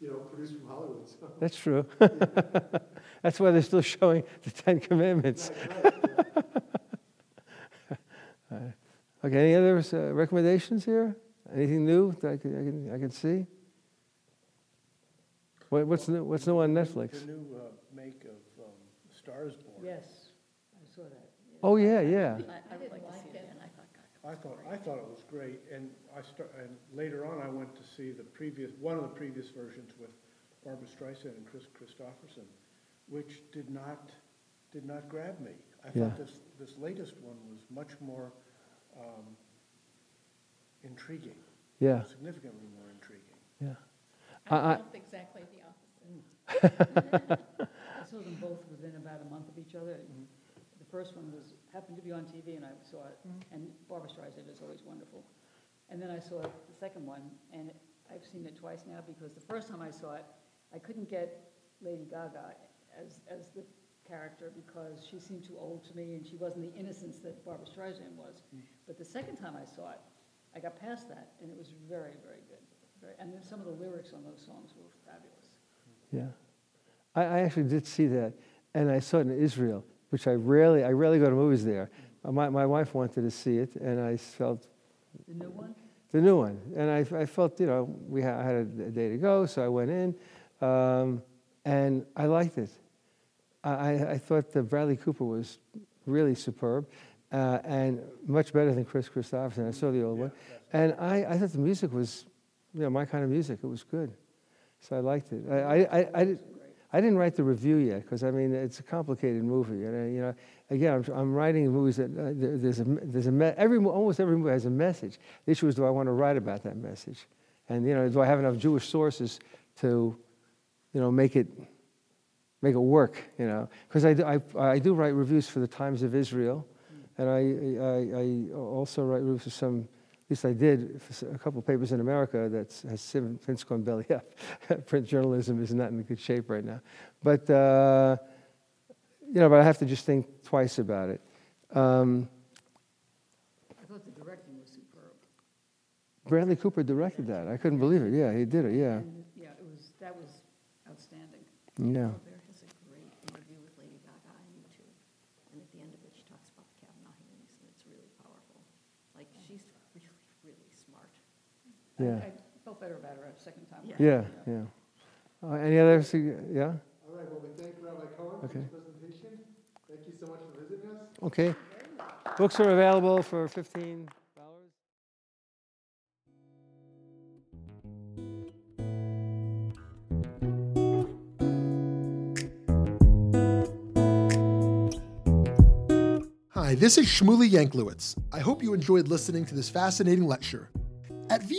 you know, produced from Hollywood. So. That's true. That's why they're still showing the Ten Commandments. Right, right, yeah. Okay, any other uh, recommendations here? Anything new that I can, I can, I can see? What, what's, new, what's new on Netflix? The new uh, make of um, Stars Born. Yes, I saw that. Oh, yeah, yeah. I, I would like to see it again, I thought, God. I thought, I thought it was great, and I start, and later on, I went to see the previous, one of the previous versions with Barbra Streisand and Kris Kristofferson, which did not, did not grab me. I Yeah. thought this, this latest one was much more um, intriguing, Yeah, significantly more intriguing. yeah. I- I- I felt exactly the opposite. Hmm. I saw them both within about a month of each other. Mm-hmm. The first one was, happened to be on TV and I saw it, mm-hmm. and Barbra Streisand is always wonderful. And then I saw the second one, and I've seen it twice now, because the first time I saw it, I couldn't get Lady Gaga as, as the character, because she seemed too old to me, and she wasn't the innocence that Barbra Streisand was. But the second time I saw it, I got past that, and it was very, very good. Very- And then some of the lyrics on those songs were fabulous. Yeah. I, I actually did see that, and I saw it in Israel, which I rarely, I rarely go to movies there. Uh, My, my wife wanted to see it, and I felt The new one? the new one, and I, I felt, you know, we had, I had a day to go, so I went in, um, and I liked it. I, I- I thought that Bradley Cooper was really superb, uh, and much better than Kris Kristofferson. I saw the old one, and I, I thought the music was, you know, my kind of music. It was good, so I liked it. I, I, I, I, did, I didn't write the review yet because I mean it's a complicated movie, and I, you know, again, I'm, I'm writing movies that uh, there, there's a there's a me- every almost every movie has a message. The issue is, do I want to write about that message, and you know, do I have enough Jewish sources to, you know, make it make it work, you know, because I, do- I, I do write reviews for the Times of Israel, and I, I, I also write reviews for some, at least I did, a couple of papers in America that has sin- since gone belly up. Print journalism is not in good shape right now. But, uh, you know, but I have to just think twice about it. Um, I thought the directing was superb. Bradley Cooper directed that. I couldn't believe it. Yeah, he did it. Yeah. And, yeah, it was, that was outstanding. Yeah. Colbert has a great interview with Lady Gaga on YouTube. And at the end of it, she talks about the Kavanaugh hearings, and it's really powerful. Like, she's really, really smart. I- Yeah. I felt better about her a second time. Yeah. Yeah, yeah. Uh, any other, sug- yeah? All right, well, we thank Rabbi Cohen for Okay. his presentation. Thank you so much for visiting us. Okay. Books are available for fifteen dollars. Hi, this is Shmuly Yanklowitz. I hope you enjoyed listening to this fascinating lecture.